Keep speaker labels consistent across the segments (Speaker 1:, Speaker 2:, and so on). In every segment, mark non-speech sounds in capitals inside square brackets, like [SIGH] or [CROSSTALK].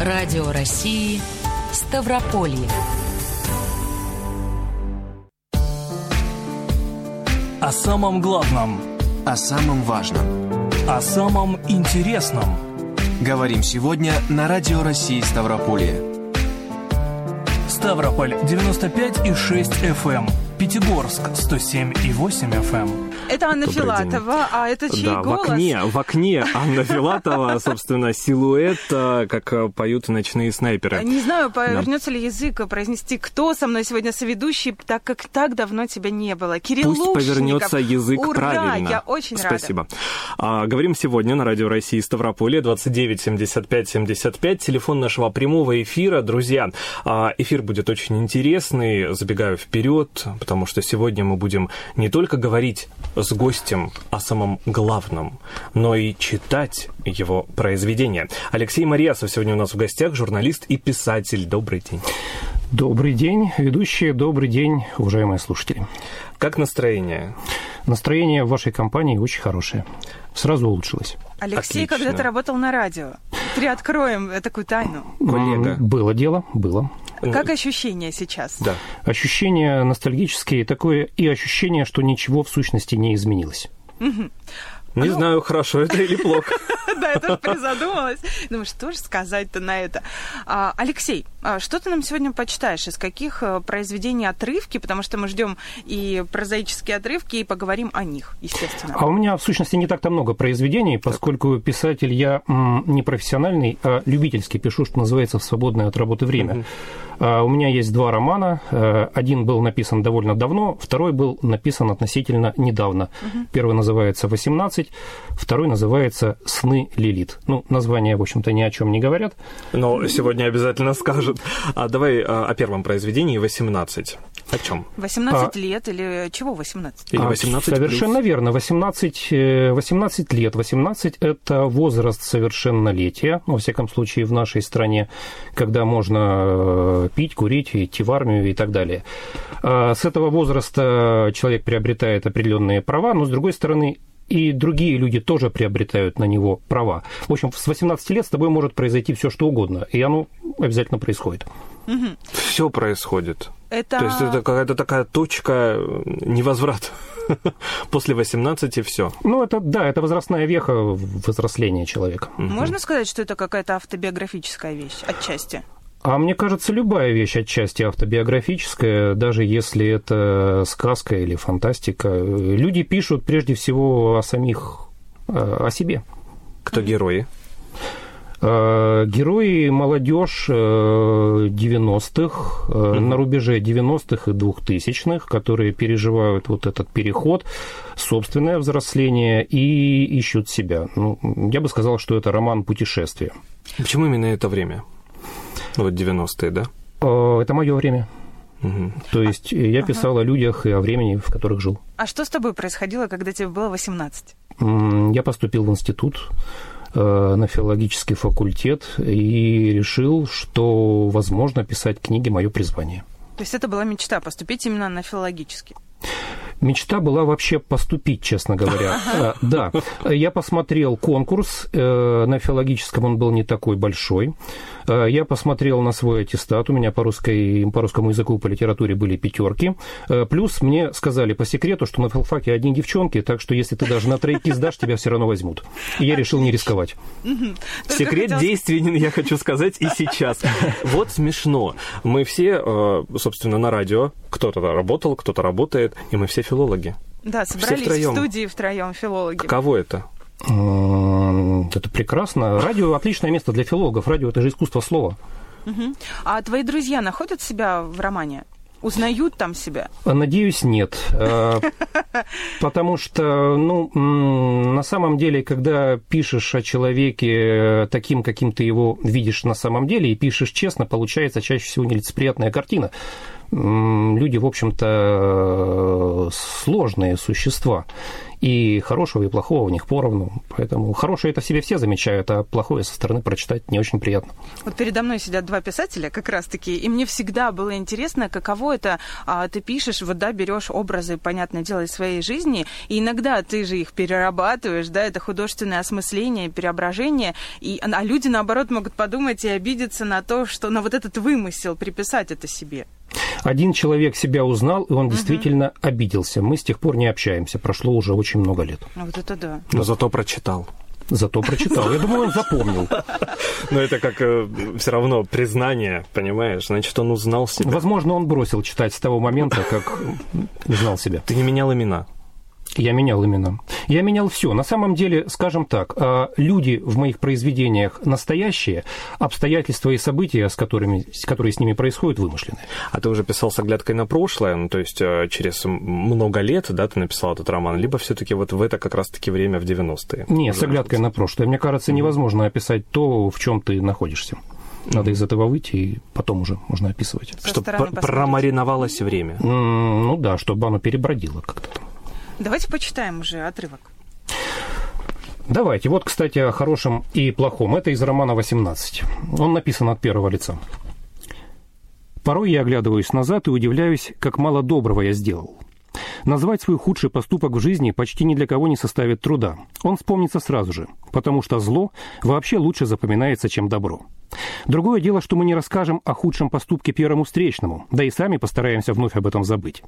Speaker 1: Радио России Ставрополье.
Speaker 2: О самом главном.
Speaker 3: О самом важном.
Speaker 2: О самом интересном.
Speaker 3: Говорим сегодня на Радио России Ставрополье.
Speaker 2: Ставрополь 95,6 FM. Пятигорск 107,8 FM.
Speaker 4: Это Анна
Speaker 5: Добрый
Speaker 4: Филатова,
Speaker 5: день.
Speaker 4: а это чей
Speaker 5: да,
Speaker 4: голос?
Speaker 5: в окне, в окне Анна Филатова, [LAUGHS] собственно, силуэт, э, как э, поют ночные снайперы.
Speaker 4: Не знаю, повернется ли язык произнести, кто со мной сегодня соведущий, так как так давно тебя не было. Кирилл
Speaker 5: Пусть
Speaker 4: Лушников.
Speaker 5: повернется язык
Speaker 4: Ура,
Speaker 5: правильно.
Speaker 4: я очень рада.
Speaker 5: Спасибо. А, говорим сегодня на Радио России Ставрополье 29 75 75. Телефон нашего прямого эфира. Друзья, а, эфир будет очень интересный. Забегаю вперед, потому что сегодня мы будем не только говорить с гостем о самом главном, но и читать его произведения. Алексей Мариасов сегодня у нас в гостях, журналист и писатель. Добрый день.
Speaker 6: Добрый день, ведущие, добрый день, уважаемые слушатели.
Speaker 5: Как настроение?
Speaker 6: Настроение в вашей компании очень хорошее. Сразу улучшилось.
Speaker 4: Алексей
Speaker 5: Отлично.
Speaker 4: когда-то работал на радио. Приоткроем такую тайну.
Speaker 5: Коллега.
Speaker 6: Было дело, было.
Speaker 4: Как ощущения сейчас?
Speaker 5: Да.
Speaker 6: Ощущение ностальгические, такое и ощущение, что ничего в сущности не изменилось.
Speaker 5: Не знаю, хорошо это или плохо. [LAUGHS]
Speaker 4: Да, я тоже призадумалась. Думаю, что же сказать-то на это? А, Алексей, а что ты нам сегодня почитаешь? Из каких э, произведений отрывки? Потому что мы ждем и прозаические отрывки, и поговорим о них, естественно.
Speaker 6: А у меня, в сущности, не так-то много произведений, поскольку писатель я не профессиональный, а любительский пишу, что называется, в свободное от работы время. А, у меня есть два романа. Э, Один был написан довольно давно, второй был написан относительно недавно. Первый называется «18», второй называется «Сны Лилит». Ну, названия, в общем-то, ни о чем не говорят.
Speaker 5: Но сегодня обязательно скажут. А давай а, о первом произведении 18. О чем?
Speaker 4: 18
Speaker 6: А-
Speaker 4: лет или чего 18?
Speaker 5: Или
Speaker 6: А,
Speaker 5: 18
Speaker 6: Совершенно
Speaker 5: плюс?
Speaker 6: верно. 18, э, 18 лет. 18 – это возраст совершеннолетия, ну, во всяком случае, в нашей стране, когда можно э, пить, курить, идти в армию и так далее. А С этого возраста человек приобретает определенные права, но, с другой стороны, и другие люди тоже приобретают на него права. В общем, с 18 лет с тобой может произойти все, что угодно, и оно обязательно происходит.
Speaker 5: Все происходит.
Speaker 4: Это...
Speaker 5: То есть это какая-то такая точка э, невозврата. [LAUGHS] После 18 все.
Speaker 6: Ну, это, да, это возрастная веха взросления человека.
Speaker 4: Можно сказать, что это какая-то автобиографическая вещь отчасти?
Speaker 6: А мне кажется, любая вещь отчасти автобиографическая, даже если это сказка или фантастика, люди пишут прежде всего о самих, э, о себе.
Speaker 5: Кто герои?
Speaker 6: Э, Герои молодежь э, 90-х, э, на рубеже 90-х и 2000-х, которые переживают вот этот переход, собственное взросление и ищут себя. Ну, я бы сказал, что это роман путешествия.
Speaker 5: Почему именно это время? Вот 90-е, да?
Speaker 6: Э, Это мое время.
Speaker 5: Мгм.
Speaker 6: То есть э, я писал о людях и о времени, в которых жил.
Speaker 4: А что с тобой происходило, когда тебе было 18?
Speaker 6: М, Я поступил в институт э, на филологический факультет и решил, что, возможно, писать книги – мое призвание.
Speaker 4: То есть это была мечта поступить именно на филологический?
Speaker 6: Мечта была вообще поступить, честно говоря. [LAUGHS] Э, Да, я посмотрел конкурс, э, на филологическом он был не такой большой. Э, Я посмотрел на свой аттестат, у меня по, русской, по русскому языку, по литературе были пятерки. Плюс мне сказали по секрету, что на филфаке одни девчонки, так что если ты даже на тройки сдашь, тебя все равно возьмут. И я решил не рисковать.
Speaker 5: Секрет
Speaker 4: хотела-
Speaker 5: действенен, я хочу сказать, и сейчас. [LAUGHS] Вот смешно. Мы все, собственно, на радио, кто-то работал, кто-то работает, и мы все филологи.
Speaker 4: Да, собрались в студии втроем филологи.
Speaker 5: Каково это?
Speaker 6: Это прекрасно. Радио – отличное место для филологов. Радио – это же искусство слова.
Speaker 4: А твои друзья находят себя в романе? Узнают там себя?
Speaker 6: Надеюсь, нет. Э, [LAUGHS] Потому что, ну, на самом деле, когда пишешь о человеке э, таким, каким ты его видишь на самом деле, и пишешь честно, получается чаще всего нелицеприятная картина. Люди, в общем-то, сложные существа. И хорошего, и плохого в них поровну. Поэтому хорошее это в себе все замечают, а плохое со стороны прочитать не очень приятно.
Speaker 4: Вот передо мной сидят два писателя как раз-таки, и мне всегда было интересно, каково это а, ты пишешь, вот да, берешь образы, понятное дело, из своей жизни, и иногда ты же их перерабатываешь, да, это художественное осмысление, преображение, и, а люди, наоборот, могут подумать и обидеться на то, что на вот этот вымысел приписать это себе.
Speaker 6: Один человек себя узнал, и он угу. действительно обиделся. Мы с тех пор не общаемся. Прошло уже очень много лет.
Speaker 4: А вот это да.
Speaker 5: Но зато прочитал.
Speaker 6: Зато прочитал. Я думаю, он запомнил. [LAUGHS]
Speaker 5: Но это как э, все равно признание, понимаешь? Значит, он узнал себя.
Speaker 6: Возможно, он бросил читать с того момента, как узнал себя.
Speaker 5: Ты не менял имена?
Speaker 6: Я менял именно. Я менял все. На самом деле, скажем так, а, люди в моих произведениях настоящие, обстоятельства и события, с которыми, которые с ними происходят, вымышленные.
Speaker 5: А ты уже писал с оглядкой на прошлое, ну, то есть э, через много лет, да, ты написал этот роман, либо все-таки вот в это как раз-таки время в 90-е?
Speaker 6: Нет, с оглядкой на прошлое. Мне кажется, невозможно описать то, в чем ты находишься. Надо из этого выйти, и потом уже можно описывать.
Speaker 5: Чтобы промариновалось время.
Speaker 6: Ну да, чтобы оно перебродило как-то там.
Speaker 4: Давайте почитаем уже отрывок.
Speaker 6: Давайте. Вот, кстати, о хорошем и плохом. Это из романа «18». Он написан от первого лица. Порой я оглядываюсь назад и удивляюсь, как мало доброго я сделал. Назвать свой худший поступок в жизни почти ни для кого не составит труда. Он вспомнится сразу же, потому что зло вообще лучше запоминается, чем добро. Другое дело, что мы не расскажем о худшем поступке первому встречному, да и сами постараемся вновь об этом забыть.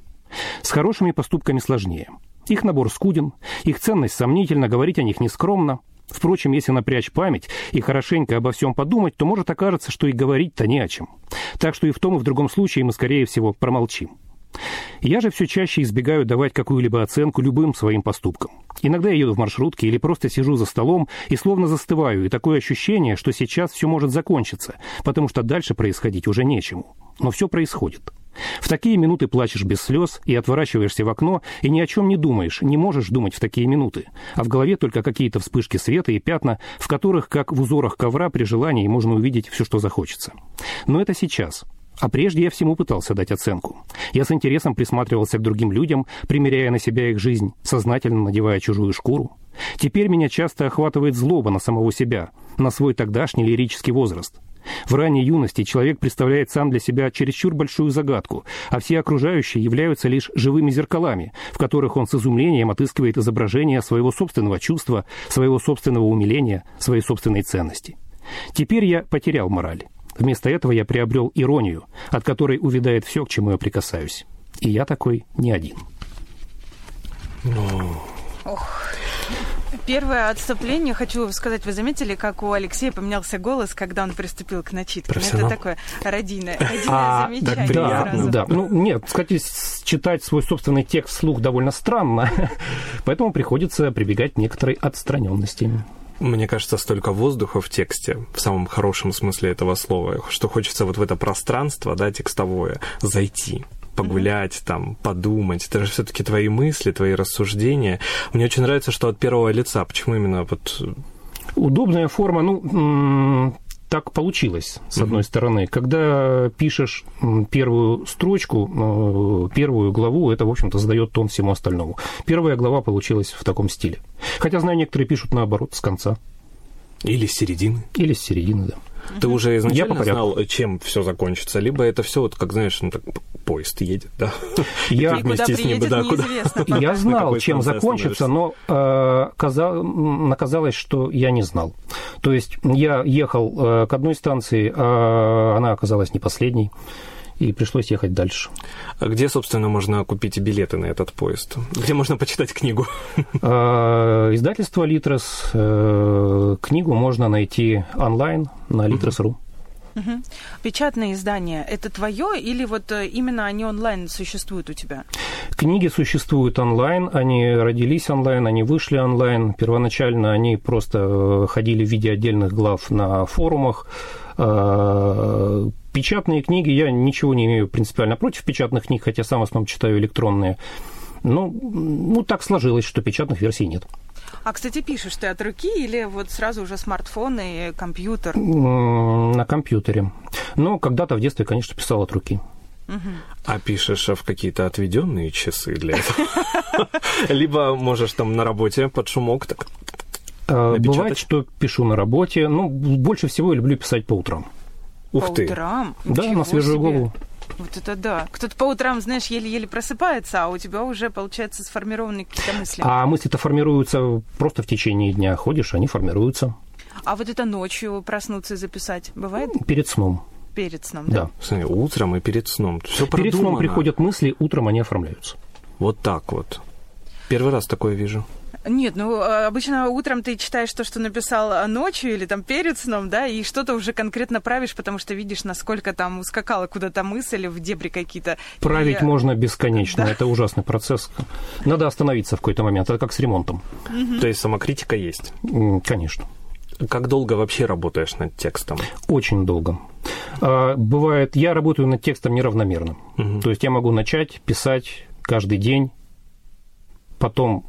Speaker 6: С хорошими поступками сложнее. Их набор скуден, их ценность сомнительна, говорить о них нескромно. Впрочем, если напрячь память и хорошенько обо всем подумать, то может окажется, что и говорить-то не о чем. Так что и в том, и в другом случае мы, скорее всего, промолчим. Я же все чаще избегаю давать какую-либо оценку любым своим поступкам. Иногда я еду в маршрутке или просто сижу за столом и словно застываю, и такое ощущение, что сейчас все может закончиться, потому что дальше происходить уже нечему. Но все происходит. В такие минуты плачешь без слез и отворачиваешься в окно, и ни о чем не думаешь, не можешь думать в такие минуты. А в голове только какие-то вспышки света и пятна, в которых, как в узорах ковра, при желании можно увидеть все, что захочется. Но это сейчас. А прежде я всему пытался дать оценку. Я с интересом присматривался к другим людям, примеряя на себя их жизнь, сознательно надевая чужую шкуру. Теперь меня часто охватывает злоба на самого себя, на свой тогдашний лирический возраст. В ранней юности человек представляет сам для себя чересчур большую загадку, а все окружающие являются лишь живыми зеркалами, в которых он с изумлением отыскивает изображение своего собственного чувства, своего собственного умиления, своей собственной ценности. Теперь я потерял мораль. Вместо этого я приобрел иронию, от которой увядает все, к чему я прикасаюсь. И я такой не один.
Speaker 4: Ну... Ох. Первое отступление, хочу сказать, вы заметили, как у Алексея поменялся голос, когда он приступил к начитке? Ну, это такое родийное, родийное а, замечание.
Speaker 6: Да, сразу. да. Ну, нет, кстати, читать свой собственный текст вслух довольно странно, [LAUGHS] поэтому приходится прибегать к некоторой отстраненности.
Speaker 5: Мне кажется, столько воздуха в тексте, в самом хорошем смысле этого слова, что хочется вот в это пространство, да, текстовое, зайти погулять, mm-hmm. там, подумать. Это же все-таки твои мысли, твои рассуждения. Мне очень нравится, что от первого лица. Почему именно вот...
Speaker 6: Удобная форма, ну, так получилось, с mm-hmm. одной стороны. Когда пишешь первую строчку, э, первую главу, это, в общем-то, задает тон всему остальному. Первая глава получилась в таком стиле. Хотя, знаю, некоторые пишут наоборот, с конца.
Speaker 5: Или с середины.
Speaker 6: Или с середины, да.
Speaker 5: Ты уже изначально знал, чем все закончится, либо это все вот как знаешь, ну так поезд едет, да.
Speaker 6: Я вместе с ним, да, куда. [LAUGHS] Я знал, чем закончится, но э, оказалось, что я не знал. То есть я ехал э, к одной станции, а она оказалась не последней и пришлось ехать дальше.
Speaker 5: А где, собственно, можно купить билеты на этот поезд? Где можно почитать книгу? [LAUGHS]
Speaker 6: А, издательство «Литрес». Э, книгу можно найти онлайн на litres.ru.
Speaker 4: Угу. Печатные издания это твое или вот э, именно они онлайн существуют у тебя?
Speaker 6: Книги существуют онлайн, они родились онлайн, они вышли онлайн. Первоначально они просто э, ходили в виде отдельных глав на форумах. А, печатные книги, я ничего не имею принципиально против печатных книг, хотя сам в основном читаю электронные. Но ну, так сложилось, что печатных версий нет.
Speaker 4: А, кстати, пишешь ты от руки или вот сразу уже смартфон и компьютер?
Speaker 6: На компьютере. Но когда-то в детстве, конечно, писал от руки.
Speaker 5: А пишешь в какие-то отведенные часы для этого? [LAUGHS] Либо можешь там на работе под шумок так Напечатать?
Speaker 6: Бывает, что пишу на работе. Ну, больше всего я люблю писать по утрам.
Speaker 5: Ух
Speaker 4: по
Speaker 5: ты.
Speaker 4: утрам?
Speaker 6: Да,
Speaker 4: Ничего
Speaker 6: на свежую
Speaker 4: себе.
Speaker 6: голову.
Speaker 4: Вот это да. Кто-то по утрам, знаешь, еле-еле просыпается, а у тебя уже, получается, сформированы какие-то мысли.
Speaker 6: А мысли-то формируются просто в течение дня. Ходишь, они формируются
Speaker 4: А вот это ночью проснуться и записать бывает
Speaker 6: перед сном.
Speaker 4: перед сном,
Speaker 6: Да.
Speaker 4: да?
Speaker 5: Смотри, утром и перед сном. Все
Speaker 6: Перед сном приходят мысли, утром они оформляются.
Speaker 5: Вот так вот. Первый раз такое вижу.
Speaker 4: Нет, ну а, обычно утром ты читаешь то, что написал а, ночью или там перед сном, да, и что-то уже конкретно правишь, потому что видишь, насколько там ускакала куда-то мысль в дебри какие-то.
Speaker 6: Править
Speaker 4: И-
Speaker 6: можно бесконечно.
Speaker 4: Да.
Speaker 6: Это ужасный процесс. Надо остановиться в какой-то момент. Это как с ремонтом.
Speaker 5: То есть самокритика есть.
Speaker 6: Конечно.
Speaker 5: Как долго вообще работаешь над текстом?
Speaker 6: Очень долго. А, Бывает, я работаю над текстом неравномерно.
Speaker 5: Мгм.
Speaker 6: То есть я могу начать писать каждый день, потом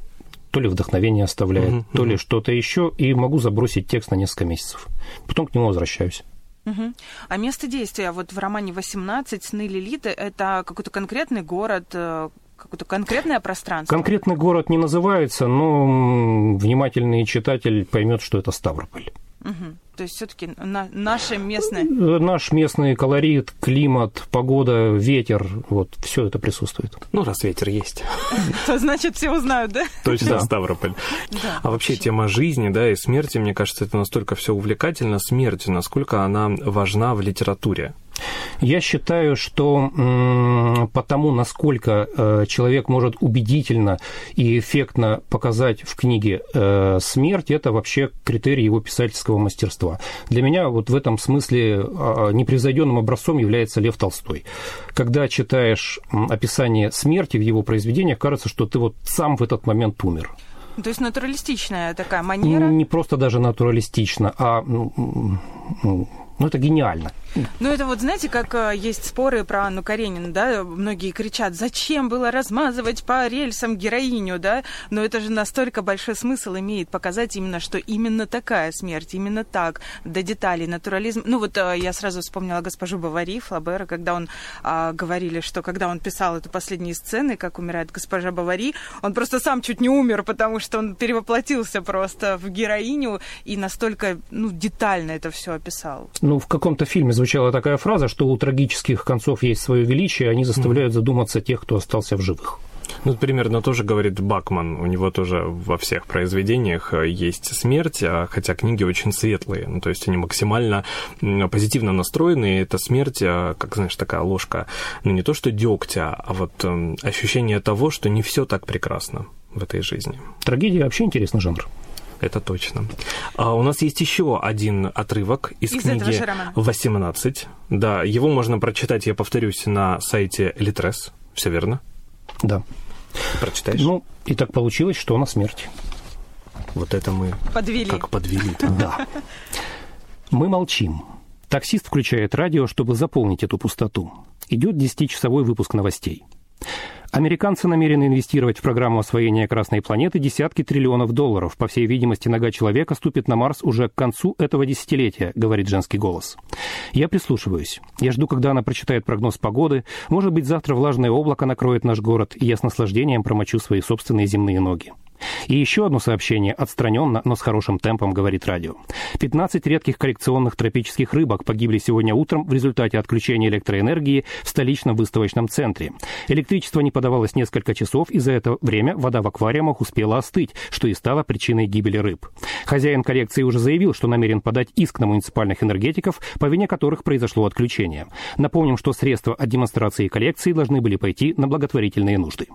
Speaker 6: то ли вдохновение оставляет,
Speaker 5: Мгм,
Speaker 6: то ли
Speaker 5: мгм.
Speaker 6: что-то еще, и могу забросить текст на несколько месяцев. Потом к нему возвращаюсь.
Speaker 4: Мгм. А место действия вот в романе «18. Сны Лилиты» это какой-то конкретный город, э, какое-то конкретное пространство?
Speaker 6: Конкретный город не называется, но внимательный читатель поймет, что это Ставрополь.
Speaker 4: Мгм. То есть все-таки наше местное.
Speaker 6: Наш местный колорит, климат, погода, ветер, вот все это присутствует.
Speaker 5: Ну, раз ветер есть. [LAUGHS]
Speaker 4: То значит, все узнают, да?
Speaker 5: Точно
Speaker 6: Да.
Speaker 5: Ставрополь.
Speaker 4: Да.
Speaker 5: А вообще тема жизни, да, и смерти, мне кажется, это настолько все увлекательно. Смерть, насколько она важна в литературе.
Speaker 6: Я считаю, что потому, насколько э, человек может убедительно и эффектно показать в книге э, смерть, это вообще критерий его писательского мастерства. Для меня вот в этом смысле э, непревзойденным образцом является Лев Толстой. Когда читаешь описание смерти в его произведениях, кажется, что ты вот сам в этот момент умер.
Speaker 4: То есть натуралистичная такая манера.
Speaker 6: Не просто даже натуралистично, а ну, м, ну, это гениально.
Speaker 4: Ну, это вот, знаете, как э, есть споры про Анну Каренину, да, многие кричат, зачем было размазывать по рельсам героиню, да, но это же настолько большой смысл имеет показать именно, что именно такая смерть, именно так, до деталей, натурализм. Ну, вот э, я сразу вспомнила госпожу Бавари, Флабера, когда он а, говорили, что когда он писал эту последние сцены, как умирает госпожа Бавари, он просто сам чуть не умер, потому что он перевоплотился просто в героиню и настолько, ну, детально это все описал.
Speaker 6: Ну, в каком-то фильме звучала такая фраза, что у трагических концов есть свое величие, они заставляют задуматься тех, кто остался в живых.
Speaker 5: Ну, примерно тоже говорит Бакман. У него тоже во всех произведениях э, есть смерть, а хотя книги очень светлые. Ну, то есть они максимально позитивно настроены. И эта смерть, э, как, знаешь, такая ложка, ну, не то что дегтя, а вот эм, ощущение того, что не все так прекрасно в этой жизни.
Speaker 6: Трагедия вообще интересный жанр.
Speaker 5: Это точно. А у нас есть еще один отрывок из,
Speaker 4: Из
Speaker 5: книги
Speaker 4: же романа.
Speaker 5: «18». Да, его можно прочитать, я повторюсь, на сайте Литрес. Все верно?
Speaker 6: Да.
Speaker 5: Прочитаешь?
Speaker 6: Ну, и так получилось, что на смерть.
Speaker 5: вот это мы
Speaker 4: Подвели.
Speaker 5: как подвели. [LAUGHS]
Speaker 6: Да. Мы молчим. Таксист включает радио, чтобы заполнить эту пустоту. Идет 10-часовой выпуск новостей. Американцы намерены инвестировать в программу освоения Красной планеты десятки триллионов долларов. По всей видимости, нога человека ступит на Марс уже к концу этого десятилетия, говорит женский голос. Я прислушиваюсь. Я жду, когда она прочитает прогноз погоды. Может быть, завтра влажное облако накроет наш город, и я с наслаждением промочу свои собственные земные ноги. И еще одно сообщение, отстраненно, но с хорошим темпом, говорит радио. 15 редких коллекционных тропических рыбок погибли сегодня утром в результате отключения электроэнергии в столичном выставочном центре. Электричество не подавалось несколько часов, и за это время вода в аквариумах успела остыть, что и стало причиной гибели рыб. Хозяин коллекции уже заявил, что намерен подать иск на муниципальных энергетиков, по вине которых произошло отключение. Напомним, что средства от демонстрации коллекции должны были пойти на благотворительные нужды.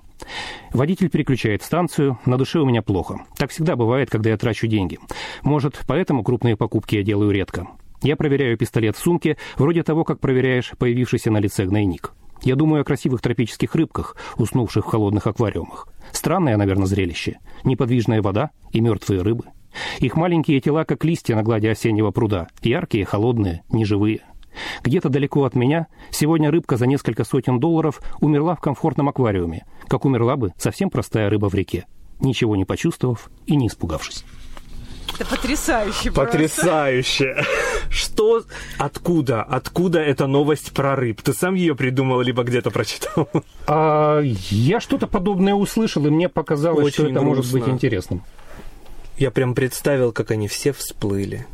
Speaker 6: Водитель переключает станцию, на душе у меня плохо. Так всегда бывает, когда я трачу деньги. Может, поэтому крупные покупки я делаю редко. Я проверяю пистолет в сумке, вроде того, как проверяешь появившийся на лице гнойник. Я думаю о красивых тропических рыбках, уснувших в холодных аквариумах. Странное, наверное, зрелище. Неподвижная вода и мертвые рыбы. Их маленькие тела, как листья на глади осеннего пруда. Яркие, холодные, неживые. Где-то далеко от меня сегодня рыбка за несколько сотен долларов умерла в комфортном аквариуме, как умерла бы совсем простая рыба в реке, ничего не почувствовав и не испугавшись.
Speaker 4: Это потрясающе просто.
Speaker 5: Потрясающе! Что, откуда, откуда эта новость про рыб? Ты сам ее придумал, либо где-то прочитал?
Speaker 6: А, я что-то подобное услышал, и мне показалось,
Speaker 5: Очень
Speaker 6: что это
Speaker 5: грустно.
Speaker 6: может быть интересным.
Speaker 5: Я прям представил, как они все всплыли.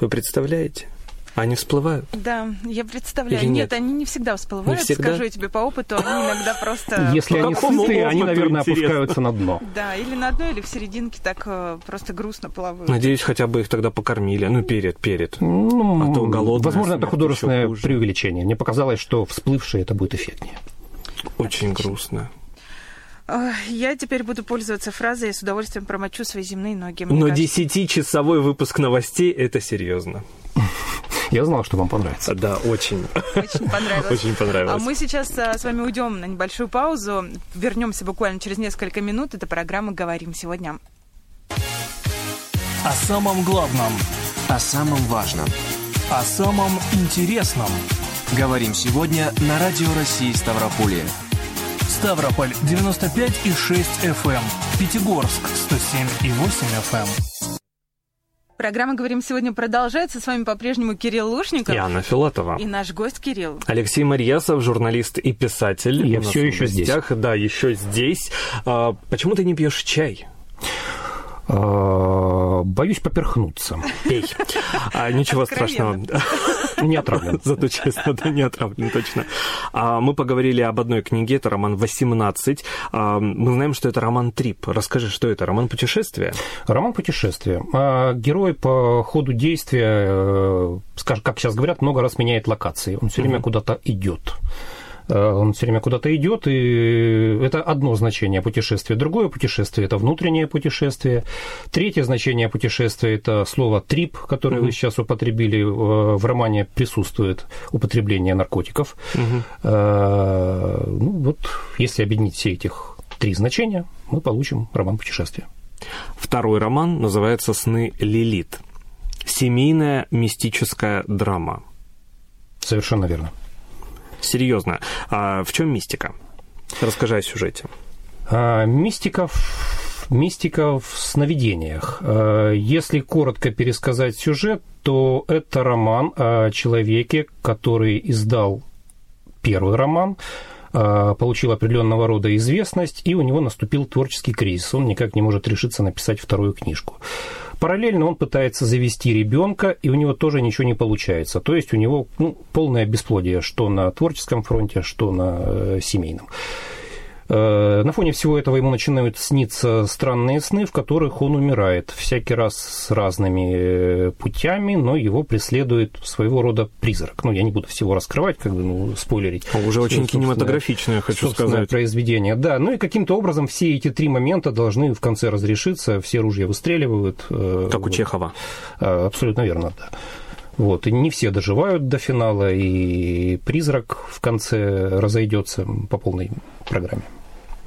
Speaker 5: Вы представляете? Они всплывают.
Speaker 4: Да, я представляю.
Speaker 5: Или
Speaker 4: нет?
Speaker 5: нет?
Speaker 4: они не всегда всплывают,
Speaker 5: Не всегда?
Speaker 4: скажу я тебе по опыту, они иногда просто... [LAUGHS]
Speaker 6: Если они сытые, они, наверное, опускаются на дно.
Speaker 4: Да, или на одной, или в серединке так э, просто грустно плавают.
Speaker 5: Надеюсь, хотя бы их тогда покормили. Ну, перед, перед.
Speaker 6: Ну,
Speaker 5: А то голодная
Speaker 6: возможно, это художественное преувеличение. Мне показалось, что всплывшее это будет эффектнее.
Speaker 5: Очень грустно.
Speaker 4: Я теперь буду пользоваться фразой «я с удовольствием промочу свои земные ноги». Мне
Speaker 5: Но
Speaker 4: кажется,
Speaker 5: 10-часовой выпуск новостей – это серьезно. [LAUGHS]
Speaker 6: Я знал, что вам понравится.
Speaker 5: Да, очень.
Speaker 4: Очень понравилось.
Speaker 5: Очень понравилось.
Speaker 4: А мы сейчас а, с вами уйдем на небольшую паузу. Вернемся буквально через несколько минут. Это программа «Говорим сегодня».
Speaker 2: О самом главном,
Speaker 3: О самом важном.
Speaker 2: о самом интересном.
Speaker 3: Говорим сегодня на Радио России Ставрополье.
Speaker 2: Ставрополь 95,6 FM. Пятигорск 107,8 FM.
Speaker 4: Программа «Говорим сегодня» продолжается. С вами по-прежнему Кирилл Лушников.
Speaker 5: И Анна Филатова.
Speaker 4: И наш гость Кирилл.
Speaker 5: Алексей Марьясов, журналист и писатель.
Speaker 6: Я
Speaker 5: У нас
Speaker 6: всё
Speaker 5: в
Speaker 6: еще здесь.
Speaker 5: Да, еще здесь. А, почему ты не пьешь чай?
Speaker 6: А, Боюсь поперхнуться.
Speaker 5: Пей. А, ничего
Speaker 4: Откровенно.
Speaker 5: страшного.
Speaker 6: Не отравлен. [LAUGHS]
Speaker 5: Зато честно, да, не отравлен, точно. А, мы поговорили об одной книге, это роман «18». А, мы знаем, что это роман «Трип». Расскажи, что это? Роман путешествия?
Speaker 6: Роман путешествия. А Герой по ходу действия, э, скажем, как сейчас говорят, много раз меняет локации. Он все время куда-то идет. Э, Он все время куда-то идет, и это одно значение путешествия. Другое путешествие – это внутреннее путешествие. Третье значение путешествия – это слово «трип», которое вы сейчас употребили. Э, В романе присутствует употребление наркотиков. Э, Ну, вот, если объединить все этих три значения, мы получим роман путешествия.
Speaker 5: Второй роман называется «Сны Лилит». Семейная мистическая драма.
Speaker 6: Совершенно верно.
Speaker 5: Серьезно. А в чем мистика? Расскажи о сюжете.
Speaker 6: А, Мистика мистика в сновидениях. А, Если коротко пересказать сюжет, то это роман о человеке, который издал первый роман, а, получил определенного рода известность, и у него наступил творческий кризис. Он никак не может решиться написать вторую книжку. Параллельно он пытается завести ребенка, и у него тоже ничего не получается. То есть у него ну, полное бесплодие, что на творческом фронте, что на э, семейном. Э, На фоне всего этого ему начинают сниться странные сны, в которых он умирает. Всякий раз с разными э, путями, но его преследует своего рода призрак. Ну, я не буду всего раскрывать, как бы, ну, спойлерить.
Speaker 5: Уже очень кинематографичное, хочу сказать.
Speaker 6: произведение. Да, ну и каким-то образом все эти три момента должны в конце разрешиться, все ружья выстреливают. э,
Speaker 5: Как у
Speaker 6: вот.
Speaker 5: Чехова.
Speaker 6: А, Абсолютно верно, да. Вот, и не все доживают до финала, и призрак в конце разойдется по полной программе.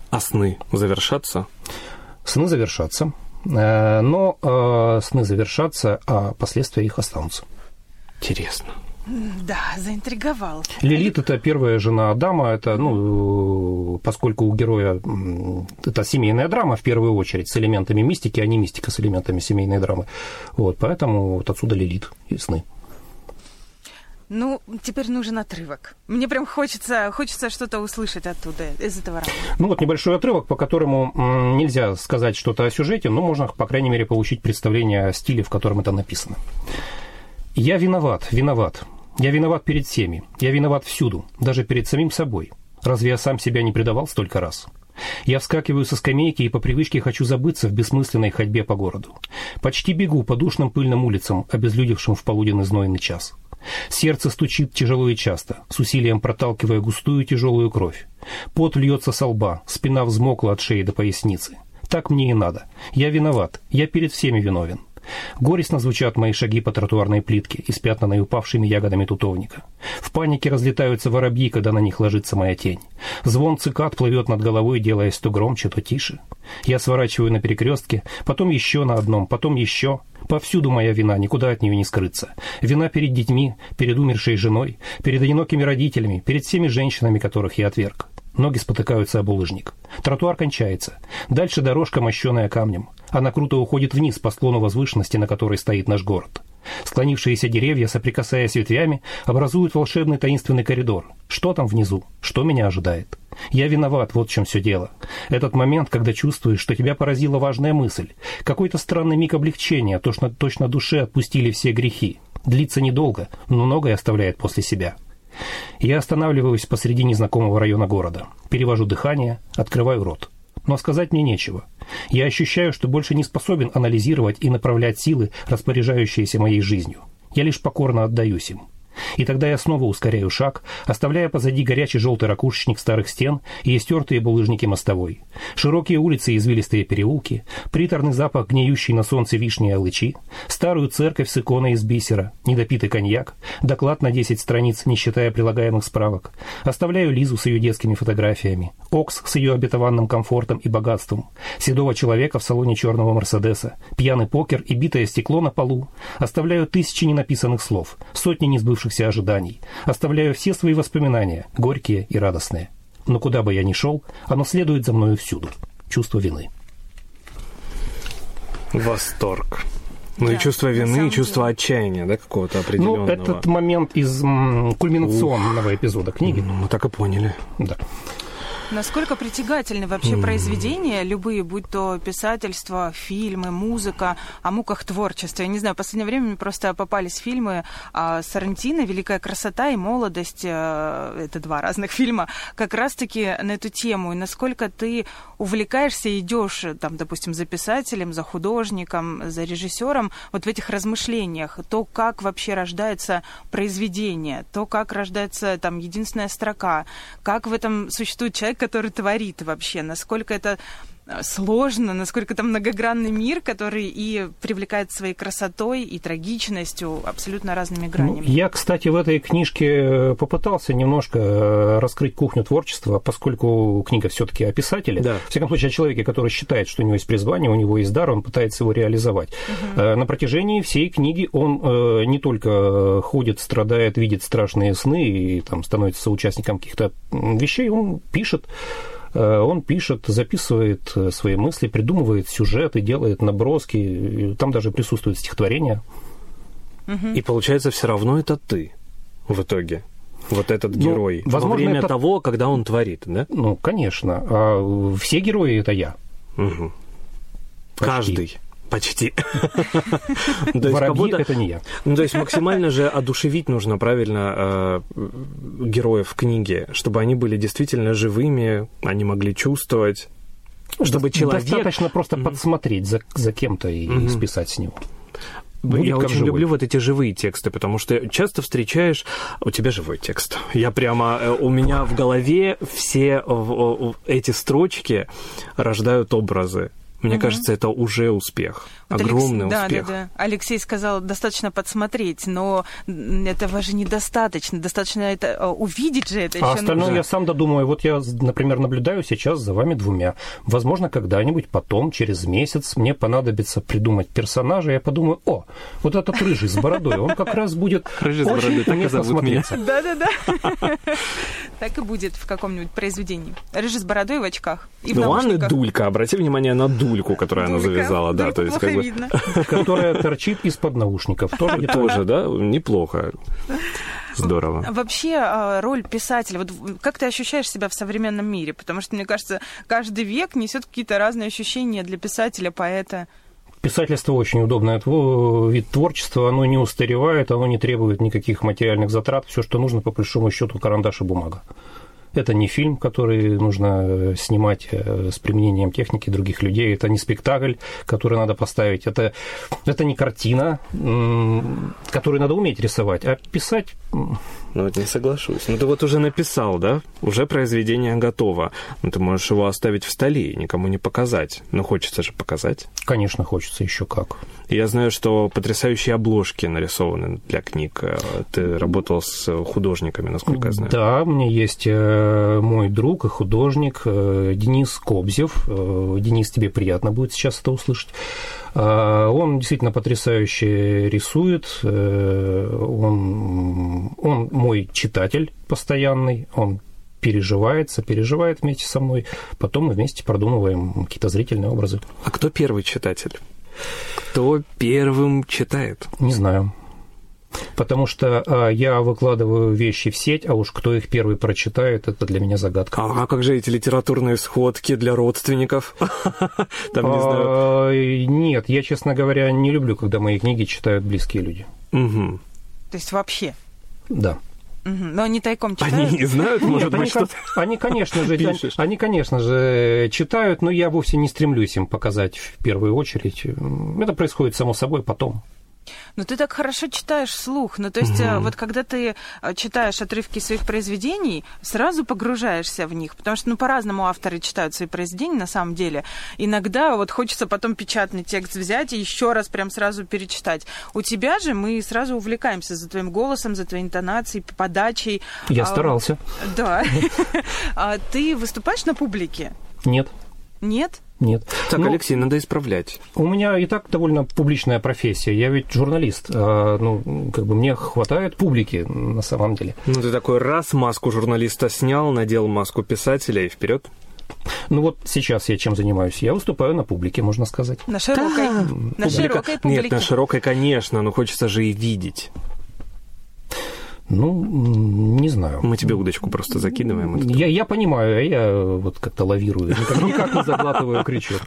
Speaker 5: А сны завершатся?
Speaker 6: Сны завершатся, э, но э, сны завершатся, а последствия их останутся.
Speaker 5: Интересно.
Speaker 4: Да, заинтриговал.
Speaker 6: Лилит – это первая жена Адама, это, ну, поскольку у героя это семейная драма в первую очередь, с элементами мистики, а не мистика с элементами семейной драмы. Вот, поэтому вот отсюда Лилит и сны.
Speaker 4: Ну, теперь нужен отрывок. Мне прям хочется, хочется что-то услышать оттуда, из этого романа.
Speaker 6: Ну вот небольшой отрывок, по которому нельзя сказать что-то о сюжете, но можно, по крайней мере, получить представление о стиле, в котором это написано. «Я виноват, виноват. Я виноват перед всеми. Я виноват всюду, даже перед самим собой. Разве я сам себя не предавал столько раз?» Я вскакиваю со скамейки и по привычке хочу забыться в бессмысленной ходьбе по городу. Почти бегу по душным пыльным улицам, обезлюдевшим в полуденный знойный час. Сердце стучит тяжело и часто, с усилием проталкивая густую тяжелую кровь. Пот льется со лба, спина взмокла от шеи до поясницы. Так мне и надо. Я виноват. Я перед всеми виновен. Горестно звучат мои шаги по тротуарной плитке, испятнанной упавшими ягодами тутовника. В панике разлетаются воробьи, когда на них ложится моя тень. Звон цикад плывет над головой, делаясь то громче, то тише. Я сворачиваю на перекрестке, потом еще на одном, потом еще. Повсюду моя вина, никуда от нее не скрыться. Вина перед детьми, перед умершей женой, перед одинокими родителями, перед всеми женщинами, которых я отверг. Ноги спотыкаются об булыжник. Тротуар кончается. Дальше дорожка, мощеная камнем. Она круто уходит вниз по склону возвышенности, на которой стоит наш город. Склонившиеся деревья, соприкасаясь ветвями, образуют волшебный таинственный коридор. Что там внизу? Что меня ожидает? Я виноват, вот в чем все дело. Этот момент, когда чувствуешь, что тебя поразила важная мысль, какой-то странный миг облегчения, точно, точно душе отпустили все грехи. Длится недолго, но многое оставляет после себя. Я останавливаюсь посреди незнакомого района города, перевожу дыхание, открываю рот. Но сказать мне нечего. Я ощущаю, что больше не способен анализировать и направлять силы, распоряжающиеся моей жизнью. Я лишь покорно отдаюсь им. И тогда я снова ускоряю шаг, оставляя позади горячий желтый ракушечник старых стен и истертые булыжники мостовой. Широкие улицы и извилистые переулки, приторный запах гниющей на солнце вишни и алычи, старую церковь с иконой из бисера, недопитый коньяк, доклад на 10 страниц, не считая прилагаемых справок. Оставляю Лизу с ее детскими фотографиями, Окс с ее обетованным комфортом и богатством, седого человека в салоне черного Мерседеса, пьяный покер и битое стекло на полу. Оставляю тысячи ненаписанных слов, сотни несбывшихся ожиданий. Оставляю все свои воспоминания, горькие и радостные. Но куда бы я ни шел, оно следует за мною всюду. Чувство вины.
Speaker 5: Восторг. Ну да, и чувство вины, и чувство деле. отчаяния, да, какого-то определенного.
Speaker 6: Ну, этот момент из м, кульминационного Ух. эпизода книги.
Speaker 5: Ну, мы так и поняли.
Speaker 6: Да.
Speaker 4: Насколько притягательны вообще mm. произведения, любые, будь то писательство, фильмы, музыка, о муках творчества. Я не знаю, в последнее время мне просто попались фильмы а, Сарантино «Великая красота» и «Молодость». А, это два разных [LAUGHS] фильма. Как раз-таки на эту тему. И насколько ты увлекаешься и идешь, там, допустим, за писателем, за художником, за режиссером, вот в этих размышлениях, то, как вообще рождается произведение, то, как рождается там единственная строка, как в этом существует человек, который творит вообще, насколько это сложно, насколько это многогранный мир, который и привлекает своей красотой и трагичностью, абсолютно разными ну, гранями.
Speaker 6: Ну, я, кстати, в этой книжке э, попытался немножко э, раскрыть кухню творчества, поскольку книга все-таки о писателе. Да. В всяком случае, о человеке, который считает, что у него есть призвание, у него есть дар, он пытается его реализовать. Угу. На протяжении всей книги он не только ходит, страдает, видит страшные сны и там становится участником каких-то вещей, он пишет он пишет, записывает э, свои мысли, придумывает сюжеты, делает наброски, там даже присутствует стихотворение.
Speaker 5: И получается, все равно это ты в итоге. Вот этот ну, герой. Возможно, во время это... того, когда он творит, да?
Speaker 6: Ну, конечно. А все герои это я.
Speaker 5: Угу. Каждый. Почти. [LAUGHS]
Speaker 6: Воробьи это не я.
Speaker 5: Ну, то есть максимально же одушевить нужно, правильно, э, героев в книге, чтобы они были действительно живыми, они могли чувствовать,
Speaker 6: чтобы человек... Достаточно просто подсмотреть за, за кем-то и списать с него.
Speaker 5: Будет я очень живой. люблю вот эти живые тексты, потому что часто встречаешь... У тебя живой текст. Я прямо... Э, у меня в голове все эти строчки рождают образы. Мне угу. кажется, это уже успех. Вот огромный
Speaker 4: Алекс...
Speaker 5: успех.
Speaker 4: Да, да, да. Алексей сказал, достаточно подсмотреть, но этого же недостаточно. Достаточно это а, увидеть же это.
Speaker 6: А остальное нужно. я сам додумаю. Вот я, например, наблюдаю сейчас за вами двумя. Возможно, когда-нибудь потом, через месяц, мне понадобится придумать персонажа. Я подумаю, о, вот этот рыжий с бородой, он как раз будет [LAUGHS]
Speaker 5: рыжий очень с бородой, так и зовут меня.
Speaker 4: Да-да-да. [LAUGHS] Так и будет в каком-нибудь произведении. Рыжий с бородой в очках. И
Speaker 5: ну, Анна Дулька, обрати внимание на Дульку, которую она завязала. Да,
Speaker 4: то есть как бы... видно. [LAUGHS]
Speaker 6: Которая торчит из-под наушников.
Speaker 5: Тоже, тоже да? Неплохо. Здорово.
Speaker 4: Вообще а, роль писателя, вот как ты ощущаешь себя в современном мире? Потому что, мне кажется, каждый век несет какие-то разные ощущения для писателя, поэта.
Speaker 6: Писательство очень удобный вид творчества, оно не устаревает, оно не требует никаких материальных затрат, все, что нужно, по большому счету, карандаш и бумага. Это не фильм, который нужно э, снимать э, с применением техники других людей. Это не спектакль, который надо поставить. Это, это не картина, которую надо уметь рисовать, а писать
Speaker 5: ну, вот не соглашусь. Ну, ты вот уже написал, да? Уже произведение готово. Ну, ты можешь его оставить в столе и никому не показать. Но хочется же показать.
Speaker 6: Конечно, хочется еще как.
Speaker 5: Я знаю, что потрясающие обложки нарисованы для книг. Ты работал с художниками, насколько я знаю.
Speaker 6: Да, у меня есть э, мой друг и художник э, Денис Кобзев. Э, Денис, тебе приятно будет сейчас это услышать. Он действительно потрясающе рисует. Э, он, он мой читатель постоянный. Он переживается, переживает вместе со мной. Потом мы вместе продумываем какие-то зрительные образы.
Speaker 5: А кто первый читатель? Кто первым читает?
Speaker 6: Не знаю. Потому что а, я выкладываю вещи в сеть, а уж кто их первый прочитает, это для меня загадка.
Speaker 5: А как же эти литературные сходки для родственников? [LAUGHS] Там, не знаю.
Speaker 6: А, Нет, я, честно говоря, не люблю, когда мои книги читают близкие люди.
Speaker 4: То есть вообще.
Speaker 6: Да.
Speaker 4: Но они тайком читают.
Speaker 5: Они не знают, может
Speaker 6: Нет, они,
Speaker 5: быть, что-то...
Speaker 6: кон- они, конечно же, они, они, конечно же, читают, но я вовсе не стремлюсь им показать в первую очередь. Это происходит само собой потом.
Speaker 4: Ну, ты так хорошо читаешь вслух. Ну, то есть, э, вот когда ты э, читаешь отрывки своих произведений, сразу погружаешься в них. Потому что, ну, по-разному авторы читают свои произведения, на самом деле. Иногда вот хочется потом печатный текст взять и еще раз прям сразу перечитать. У тебя же мы сразу увлекаемся за твоим голосом, за твоей интонацией, подачей.
Speaker 6: Я
Speaker 4: А,
Speaker 6: старался.
Speaker 4: Да. [LAUGHS] А Ты выступаешь на публике?
Speaker 6: Нет,
Speaker 4: Нет?
Speaker 6: Нет.
Speaker 5: Так,
Speaker 6: Ну,
Speaker 5: Алексей, надо исправлять.
Speaker 6: У меня и так довольно публичная профессия. Я ведь журналист. А, Ну, как бы мне хватает публики на самом деле.
Speaker 5: Ну, ты такой раз маску журналиста снял, надел маску писателя и вперед.
Speaker 6: Ну вот сейчас я чем занимаюсь? Я выступаю на публике, можно сказать.
Speaker 4: На широкой, на широкой публике.
Speaker 5: Нет, на широкой, конечно, но хочется же и видеть.
Speaker 6: Ну, не знаю.
Speaker 5: Мы тебе удочку просто закидываем.
Speaker 6: Я, я понимаю, а я вот как-то лавирую. Никак, никак не заглатываю крючок.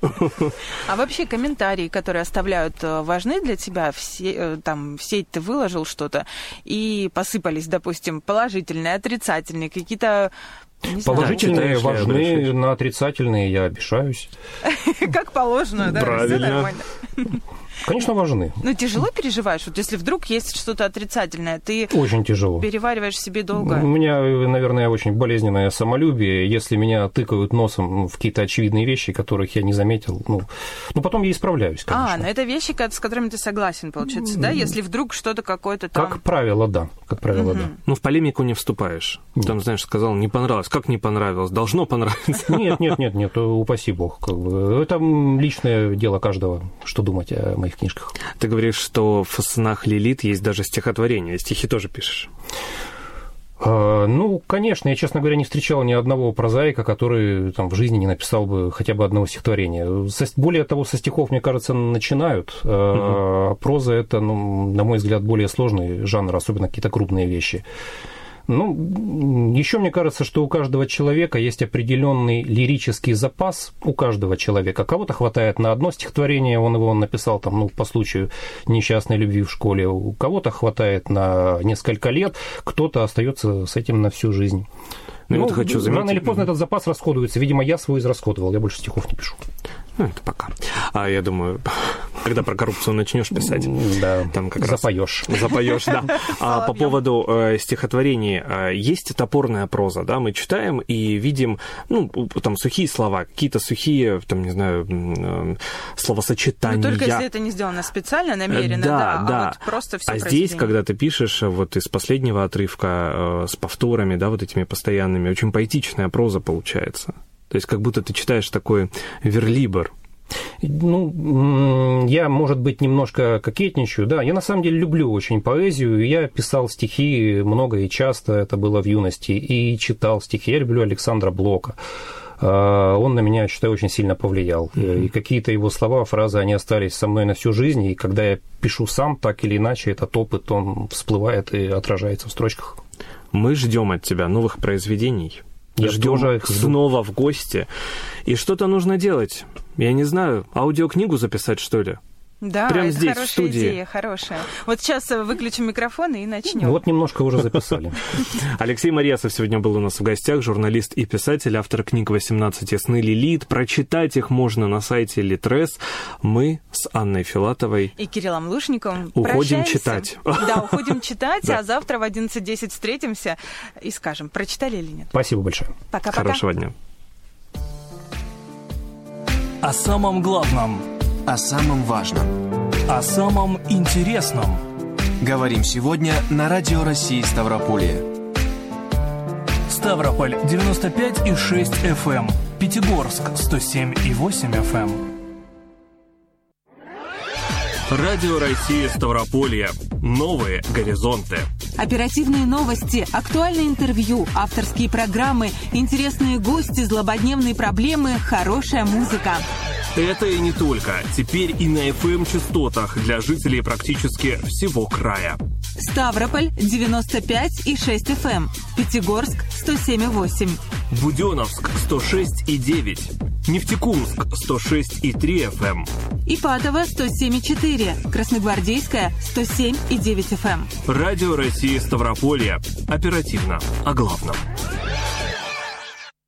Speaker 4: А вообще комментарии, которые оставляют, э, важны для тебя? Все, э, там, в сеть ты выложил что-то, и посыпались, допустим, положительные, отрицательные, какие-то... не знаю,
Speaker 6: Положительные
Speaker 5: ли,
Speaker 6: важны, на отрицательные я обижаюсь. [LAUGHS]
Speaker 4: как положено, да,
Speaker 5: Правильно.
Speaker 6: Конечно, важны.
Speaker 4: Ну, тяжело переживаешь? Вот если вдруг есть что-то отрицательное, ты
Speaker 6: Очень тяжело.
Speaker 4: перевариваешь себе долго.
Speaker 6: У меня, наверное, очень болезненное самолюбие. Если меня тыкают носом в какие-то очевидные вещи, которых я не заметил, ну, ну потом я исправляюсь, конечно.
Speaker 4: А, ну это вещи, с которыми ты согласен, получается, да? Если вдруг что-то какое-то там...
Speaker 6: Как правило, да. Как правило, да.
Speaker 5: Ну, в полемику не вступаешь. Там, знаешь, сказал, не понравилось. Как не понравилось? Должно понравиться.
Speaker 6: Нет, нет, нет, нет, упаси бог. Это личное дело каждого, что думать о моих книжках.
Speaker 5: Ты говоришь, что в снах Лилит есть даже стихотворение. Стихи тоже пишешь.
Speaker 6: А, Ну, конечно, я, честно говоря, не встречал ни одного прозаика, который там в жизни не написал бы хотя бы одного стихотворения. Со- более того, со стихов, мне кажется, начинают. А Проза это, ну, на мой взгляд, более сложный жанр, особенно какие-то крупные вещи. Ну, еще мне кажется, что у каждого человека есть определенный лирический запас, у каждого человека. Кого-то хватает на одно стихотворение, он его написал там, ну, по случаю несчастной любви в школе, у кого-то хватает на несколько лет, кто-то остается с этим на всю жизнь.
Speaker 5: Ну, я вот хочу
Speaker 6: рано
Speaker 5: заметить-
Speaker 6: или поздно этот запас расходуется. Видимо, я свой израсходовал, я больше стихов не пишу.
Speaker 5: Ну, это пока. А я думаю, [LAUGHS] когда про коррупцию начнешь писать,
Speaker 6: Да,
Speaker 5: там как раз...
Speaker 6: запоешь. [LAUGHS]
Speaker 5: Запоешь, да. [LAUGHS] А по поводу э, стихотворений, э, есть топорная проза, да, мы читаем и видим, ну, там сухие слова, какие-то сухие, там, не знаю, э, словосочетания.
Speaker 4: Ну, только если это не сделано специально, намеренно, да,
Speaker 5: да, да.
Speaker 4: а вот просто все
Speaker 5: А здесь, когда ты пишешь э, вот из последнего отрывка э, с повторами, да, вот этими постоянными, очень поэтичная проза получается. То есть как будто ты читаешь такой верлибр.
Speaker 6: Ну, я, может быть, немножко кокетничаю. Да, я на самом деле люблю очень поэзию. Я писал стихи много и часто, это было в юности, и читал стихи. Я люблю Александра Блока. А, Он на меня, считаю, очень сильно повлиял. И какие-то его слова, фразы, они остались со мной на всю жизнь. И когда я пишу сам, так или иначе, этот опыт, он всплывает и отражается в строчках.
Speaker 5: Мы ждем от тебя новых произведений.
Speaker 6: Я
Speaker 5: ждем
Speaker 6: тоже их
Speaker 5: снова в гости. И что-то нужно делать. Я не знаю, аудиокнигу записать, что ли?
Speaker 4: Да,
Speaker 5: Прямо
Speaker 4: это
Speaker 5: здесь, в
Speaker 4: хорошая
Speaker 5: студии.
Speaker 4: идея, хорошая. Вот сейчас э, выключим микрофон и начнем.
Speaker 6: Вот немножко уже записали. [LAUGHS]
Speaker 5: Алексей Моресов сегодня был у нас в гостях, журналист и писатель, автор книг «18 сны Лилит». Прочитать их можно на сайте Литрес. Мы с Анной Филатовой
Speaker 4: И Кириллом Лушниковым
Speaker 5: Уходим
Speaker 4: прощаемся.
Speaker 5: читать.
Speaker 4: Да, уходим читать, [LAUGHS] а завтра в 11.10 встретимся и скажем, прочитали или нет.
Speaker 6: Спасибо большое.
Speaker 4: Пока-пока.
Speaker 5: хорошего дня.
Speaker 2: О самом главном,
Speaker 3: О самом важном.
Speaker 2: о самом интересном.
Speaker 3: Говорим сегодня на Радио России Ставрополье.
Speaker 2: Ставрополь 95,6 FM. Пятигорск 107,8 FM.
Speaker 5: Радио России Ставрополье. Новые горизонты.
Speaker 7: Оперативные новости, актуальное интервью, авторские программы, интересные гости, злободневные проблемы, хорошая музыка.
Speaker 5: Это и не только. Теперь и на FM-частотах для жителей практически всего края.
Speaker 4: Ставрополь 95 и 6 FM. Пятигорск 107 и 8.
Speaker 5: Буденновск 106 и 9. Нефтекумск 106 и 3 FM.
Speaker 4: Ипатово 107 и 4. Красногвардейская 107 и 9 FM.
Speaker 5: Радио России Ставрополье. Оперативно о главном.